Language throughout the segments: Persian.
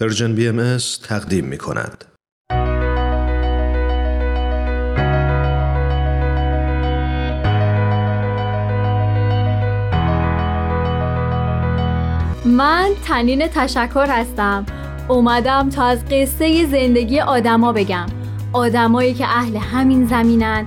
پرژن بی ام تقدیم می کند. من تنین تشکر هستم. اومدم تا از قصه زندگی آدما بگم. آدمایی که اهل همین زمینن.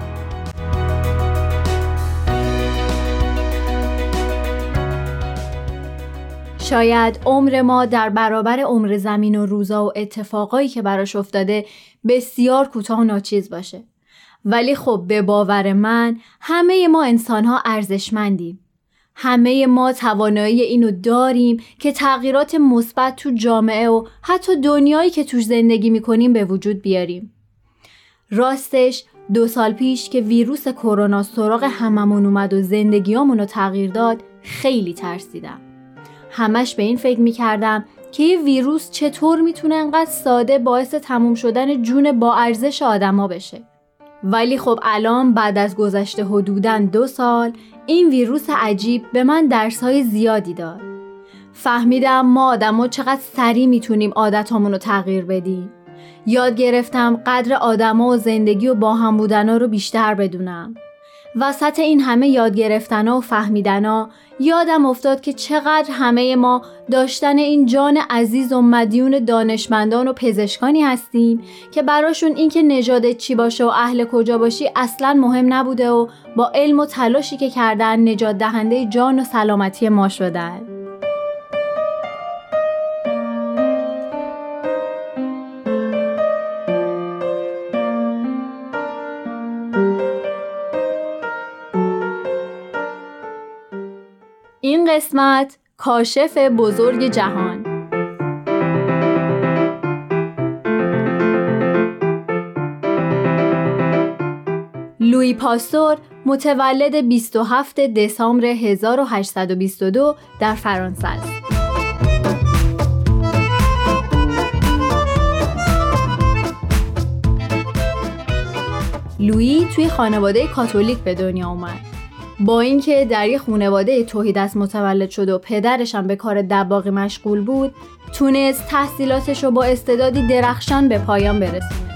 شاید عمر ما در برابر عمر زمین و روزا و اتفاقایی که براش افتاده بسیار کوتاه و ناچیز باشه. ولی خب به باور من همه ما انسان ها ارزشمندیم. همه ما توانایی اینو داریم که تغییرات مثبت تو جامعه و حتی دنیایی که توش زندگی می‌کنیم به وجود بیاریم. راستش دو سال پیش که ویروس کرونا سراغ هممون اومد و زندگیامون رو تغییر داد خیلی ترسیدم. همش به این فکر می‌کردم که یه ویروس چطور می‌تونه انقدر ساده باعث تموم شدن جون با ارزش آدما بشه. ولی خب الان بعد از گذشته حدوداً دو سال این ویروس عجیب به من درسهای زیادی داد. فهمیدم ما آدما چقدر سریع می‌تونیم عادتامون رو تغییر بدیم. یاد گرفتم قدر آدما و زندگی و با هم بودنا رو بیشتر بدونم. وسط این همه یاد گرفتن و فهمیدن یادم افتاد که چقدر همه ما داشتن این جان عزیز و مدیون دانشمندان و پزشکانی هستیم که براشون اینکه نژادت چی باشه و اهل کجا باشی اصلا مهم نبوده و با علم و تلاشی که کردن نجات دهنده جان و سلامتی ما شدن. این قسمت کاشف بزرگ جهان لوی پاستور متولد 27 دسامبر 1822 در فرانسه است. لویی توی خانواده کاتولیک به دنیا اومد. با اینکه در یه خانواده توحید متولد شد و پدرش هم به کار دباغی مشغول بود تونست تحصیلاتش رو با استعدادی درخشان به پایان برسونه.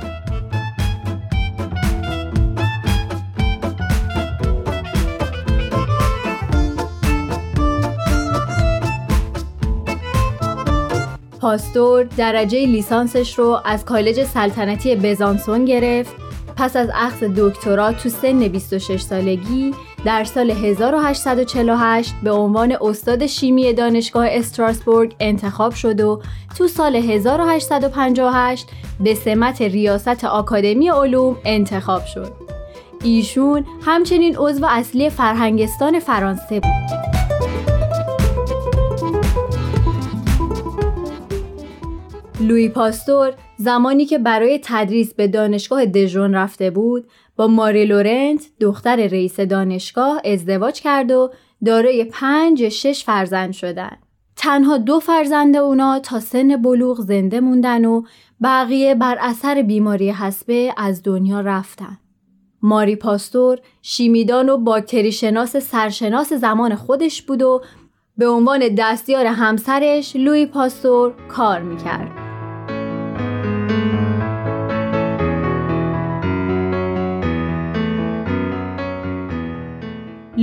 پاستور درجه لیسانسش رو از کالج سلطنتی بزانسون گرفت. پس از اخذ دکترا تو سن 26 سالگی در سال 1848 به عنوان استاد شیمی دانشگاه استراسبورگ انتخاب شد و تو سال 1858 به سمت ریاست آکادمی علوم انتخاب شد. ایشون همچنین عضو اصلی فرهنگستان فرانسه بود. لوی پاستور زمانی که برای تدریس به دانشگاه دژون رفته بود با ماری لورنت دختر رئیس دانشگاه ازدواج کرد و دارای پنج شش فرزند شدن. تنها دو فرزند اونا تا سن بلوغ زنده موندن و بقیه بر اثر بیماری حسبه از دنیا رفتن. ماری پاستور شیمیدان و باکتری شناس سرشناس زمان خودش بود و به عنوان دستیار همسرش لوی پاستور کار می‌کرد.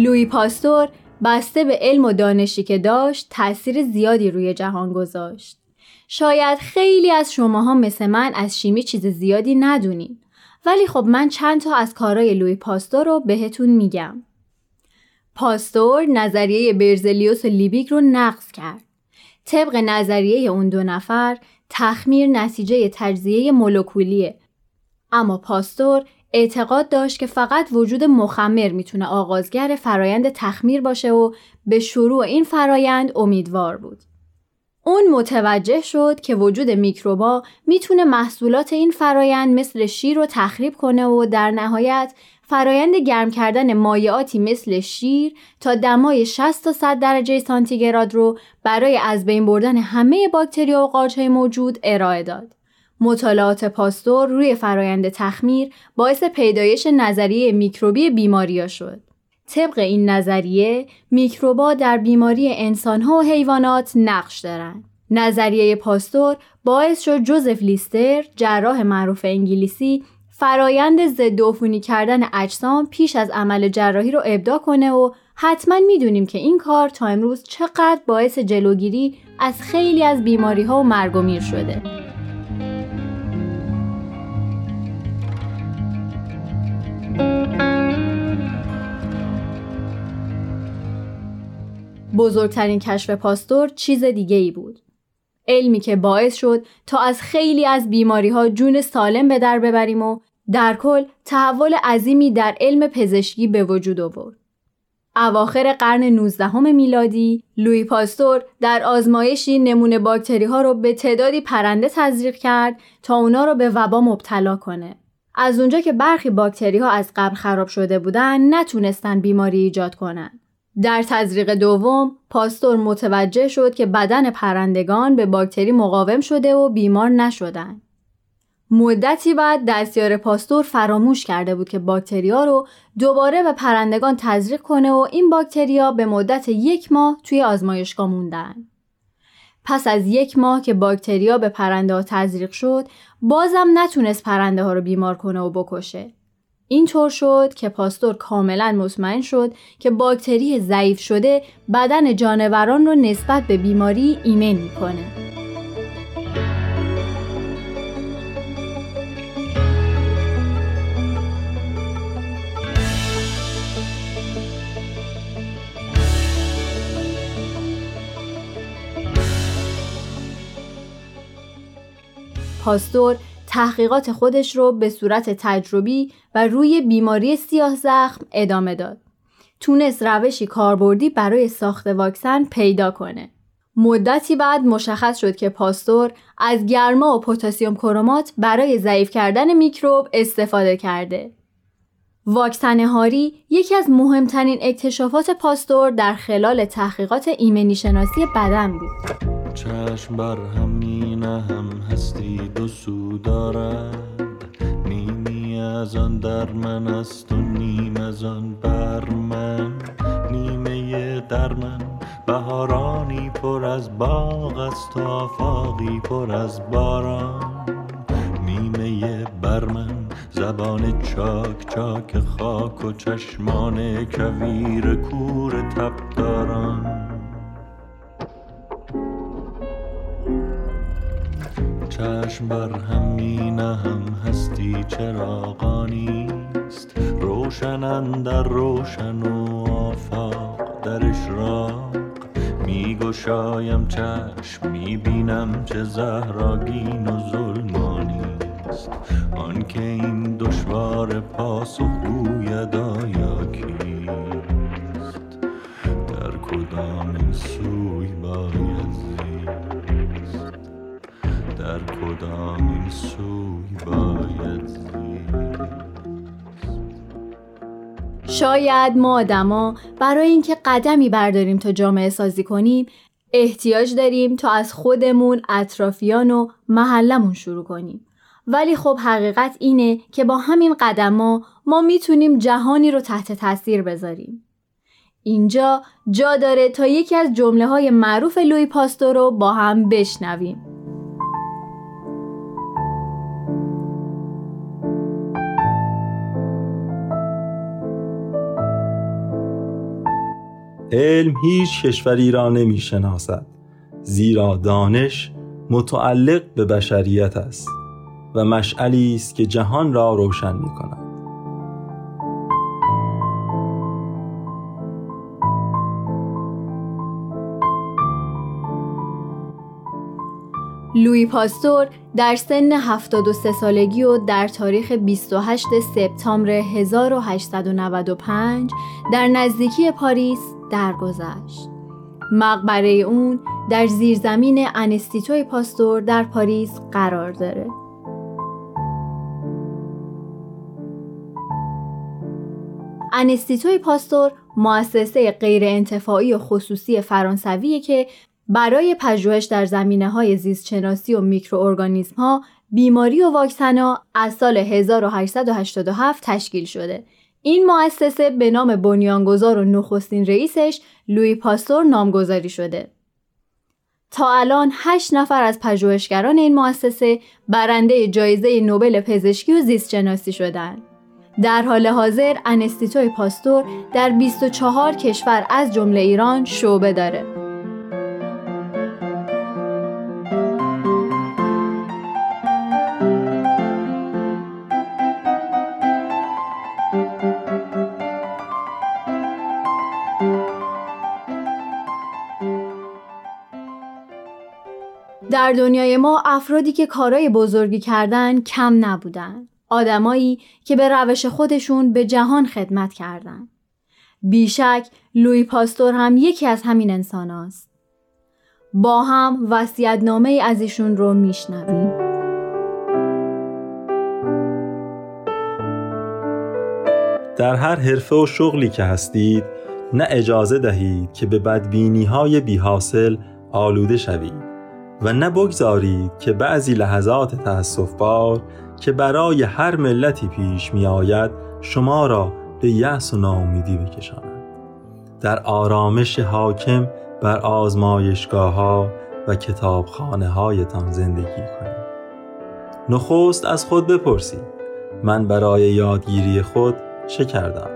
لوی پاستور بسته به علم و دانشی که داشت تاثیر زیادی روی جهان گذاشت. شاید خیلی از شماها مثل من از شیمی چیز زیادی ندونین. ولی خب من چند تا از کارهای لوی پاستور رو بهتون میگم. پاستور نظریه برزلیوس و لیبیک رو نقض کرد. طبق نظریه اون دو نفر تخمیر نتیجه تجزیه مولکولیه اما پاستور اعتقاد داشت که فقط وجود مخمر می‌تونه آغازگر فرایند تخمیر باشه و به شروع این فرایند امیدوار بود. اون متوجه شد که وجود میکروبا می‌تونه محصولات این فرایند مثل شیر رو تخریب کنه و در نهایت فرایند گرم کردن مایعاتی مثل شیر تا دمای 60 تا 100 درجه سانتیگراد رو برای از بین بردن همه باکتریا و قارچهای موجود ارائه داد. مطالعات پاستور روی فرایند تخمیر باعث پیدایش نظریه میکروبی بیماریا شد. طبق این نظریه میکروبا در بیماری انسانها و حیوانات نقش دارند. نظریه پاستور باعث شد جوزف لیستر جراح معروف انگلیسی فرایند ضد کردن اجسام پیش از عمل جراحی رو ابدا کنه و حتما می‌دونیم که این کار تا امروز چقدر باعث جلوگیری از خیلی از بیماری ها و مرگ و میر شده. بزرگترین کشف پاستور چیز دیگه ای بود. علمی که باعث شد تا از خیلی از بیماری ها جون سالم به در ببریم و در کل تحول عظیمی در علم پزشکی به وجود آورد. اواخر قرن 19 میلادی لوی پاستور در آزمایشی نمونه باکتری ها رو به تعدادی پرنده تزریق کرد تا اونا رو به وبا مبتلا کنه. از اونجا که برخی باکتری ها از قبل خراب شده بودن نتونستن بیماری ایجاد کنن. در تزریق دوم پاستور متوجه شد که بدن پرندگان به باکتری مقاوم شده و بیمار نشدن. مدتی بعد دستیار پاستور فراموش کرده بود که باکتریا رو دوباره به پرندگان تزریق کنه و این باکتریا به مدت یک ماه توی آزمایشگاه موندن. پس از یک ماه که باکتریا به پرنده ها تزریق شد بازم نتونست پرنده ها رو بیمار کنه و بکشه. اینطور شد که پاستور کاملا مطمئن شد که باکتری ضعیف شده بدن جانوران رو نسبت به بیماری ایمن می‌کنه. پاستور تحقیقات خودش رو به صورت تجربی و روی بیماری سیاه زخم ادامه داد. تونست روشی کاربردی برای ساخت واکسن پیدا کنه. مدتی بعد مشخص شد که پاستور از گرما و پتاسیم کرومات برای ضعیف کردن میکروب استفاده کرده. واکسن هاری یکی از مهمترین اکتشافات پاستور در خلال تحقیقات ایمنی شناسی بدن بود. چشم بر همین هم هستی دو سو دارد. نیمی از آن در من است و نیم از آن بر من. نیمه در من بهارانی پر از باغ است و آفاقی پر از باران. نیمه بر من زبان چاک چاک خاک و چشمان کویر کور تبداران. چشم بر هم هستی چراغانیست روشن در روشن و آفاق در اشراق می گشایم چشم می بینم چه زهراگین و ظلمانیست آنکه این دشوار پاسخ گوید آیا کیست در کدام این سوی کدام این سوی باید شاید ما آدما برای اینکه قدمی برداریم تا جامعه سازی کنیم احتیاج داریم تا از خودمون اطرافیان و محلمون شروع کنیم. ولی خب حقیقت اینه که با همین قدما ما می‌تونیم جهانی رو تحت تاثیر بذاریم. اینجا جا داره تا یکی از جمله های معروف لوی پاستور رو با هم بشنویم. علم هیچ کشوری را نمی شناسد زیرا دانش متعلق به بشریت است و مشعلی است که جهان را روشن می کند لوی پاستور در سن 73 سالگی و در تاریخ 28 سپتامبر 1895 در نزدیکی پاریس درگذشت. مقبره اون در زیرزمین انستیتوی پاستور در پاریس قرار داره. انستیتوی پاستور مؤسسه غیر انتفاعی و خصوصی فرانسویه که برای پژوهش در زمینه های زیستشناسی و میکروارگانیسم ها بیماری و واکسنا از سال 1887 تشکیل شده. این مؤسسه به نام بنیانگذار و نخستین رئیسش لوی پاستور نامگذاری شده. تا الان هشت نفر از پژوهشگران این مؤسسه برنده جایزه نوبل پزشکی و زیستشناسی شدند. در حال حاضر انستیتوی پاستور در 24 کشور از جمله ایران شعبه داره. در دنیای ما افرادی که کارای بزرگی کردن کم نبودن. آدمایی که به روش خودشون به جهان خدمت کردن. بیشک لوی پاستور هم یکی از همین انسان است. با هم وسیعت نامه از ایشون رو میشنویم. در هر حرفه و شغلی که هستید نه اجازه دهید که به بدبینی های بی آلوده شوید و نه بگذارید که بعضی لحظات تأسف بار که برای هر ملتی پیش می آید شما را به یأس و ناامیدی بکشاند در آرامش حاکم بر آزمایشگاه ها و کتابخانه هایتان زندگی کنید. نخست از خود بپرسید من برای یادگیری خود چه کردم؟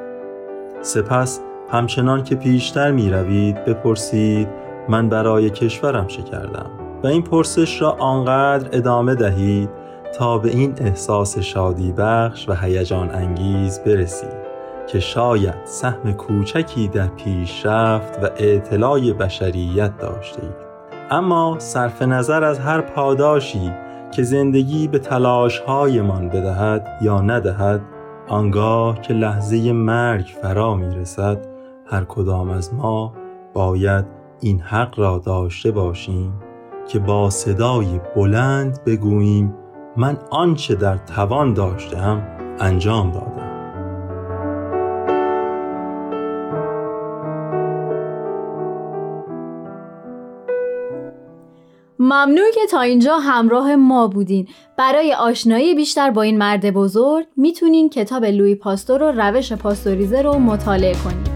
سپس همچنان که پیشتر می روید بپرسید من برای کشورم چه کردم؟ و این پرسش را آنقدر ادامه دهید تا به این احساس شادی بخش و هیجان انگیز برسید که شاید سهم کوچکی در پیشرفت و اعتلاع بشریت داشته اید. اما صرف نظر از هر پاداشی که زندگی به تلاشهایمان بدهد یا ندهد آنگاه که لحظه مرگ فرا می رسد هر کدام از ما باید این حق را داشته باشیم که با صدای بلند بگوییم من آنچه در توان داشتم انجام دادم. ممنون که تا اینجا همراه ما بودین. برای آشنایی بیشتر با این مرد بزرگ می‌تونین کتاب لویی پاستور و روش پاستوریزه رو مطالعه کنید.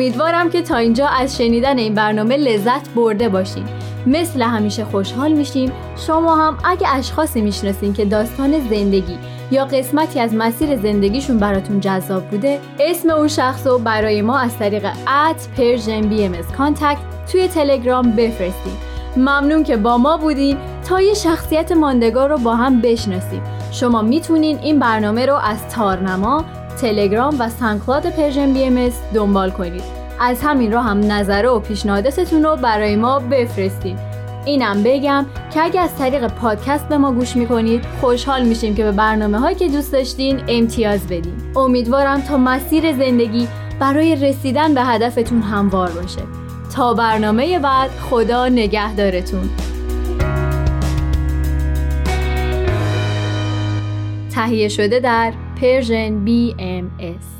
امیدوارم که تا اینجا از شنیدن این برنامه لذت برده باشین. مثل همیشه خوشحال میشیم. شما هم اگه اشخاصی می‌شناسین که داستان زندگی یا قسمتی از مسیر زندگیشون براتون جذاب بوده اسم اون شخص رو برای ما از طریق at Persian BMS توی تلگرام بفرستین ممنون که با ما بودین. تا یه شخصیت ماندگار رو با هم بشناسیم. شما می‌تونین این برنامه رو از تارنما تلگرام و SoundCloud Persian BMS دنبال کنید. از همین راه هم نظر و پیشنهاداتتون رو برای ما بفرستید اینم بگم که اگه از طریق پادکست به ما گوش می‌کنید خوشحال میشیم که به برنامه هایی که دوست داشتین امتیاز بدین. امیدوارم تا مسیر زندگی برای رسیدن به هدفتون هموار باشه. تا برنامه بعد خدا نگهدارتون. تهیه شده در Persian BMS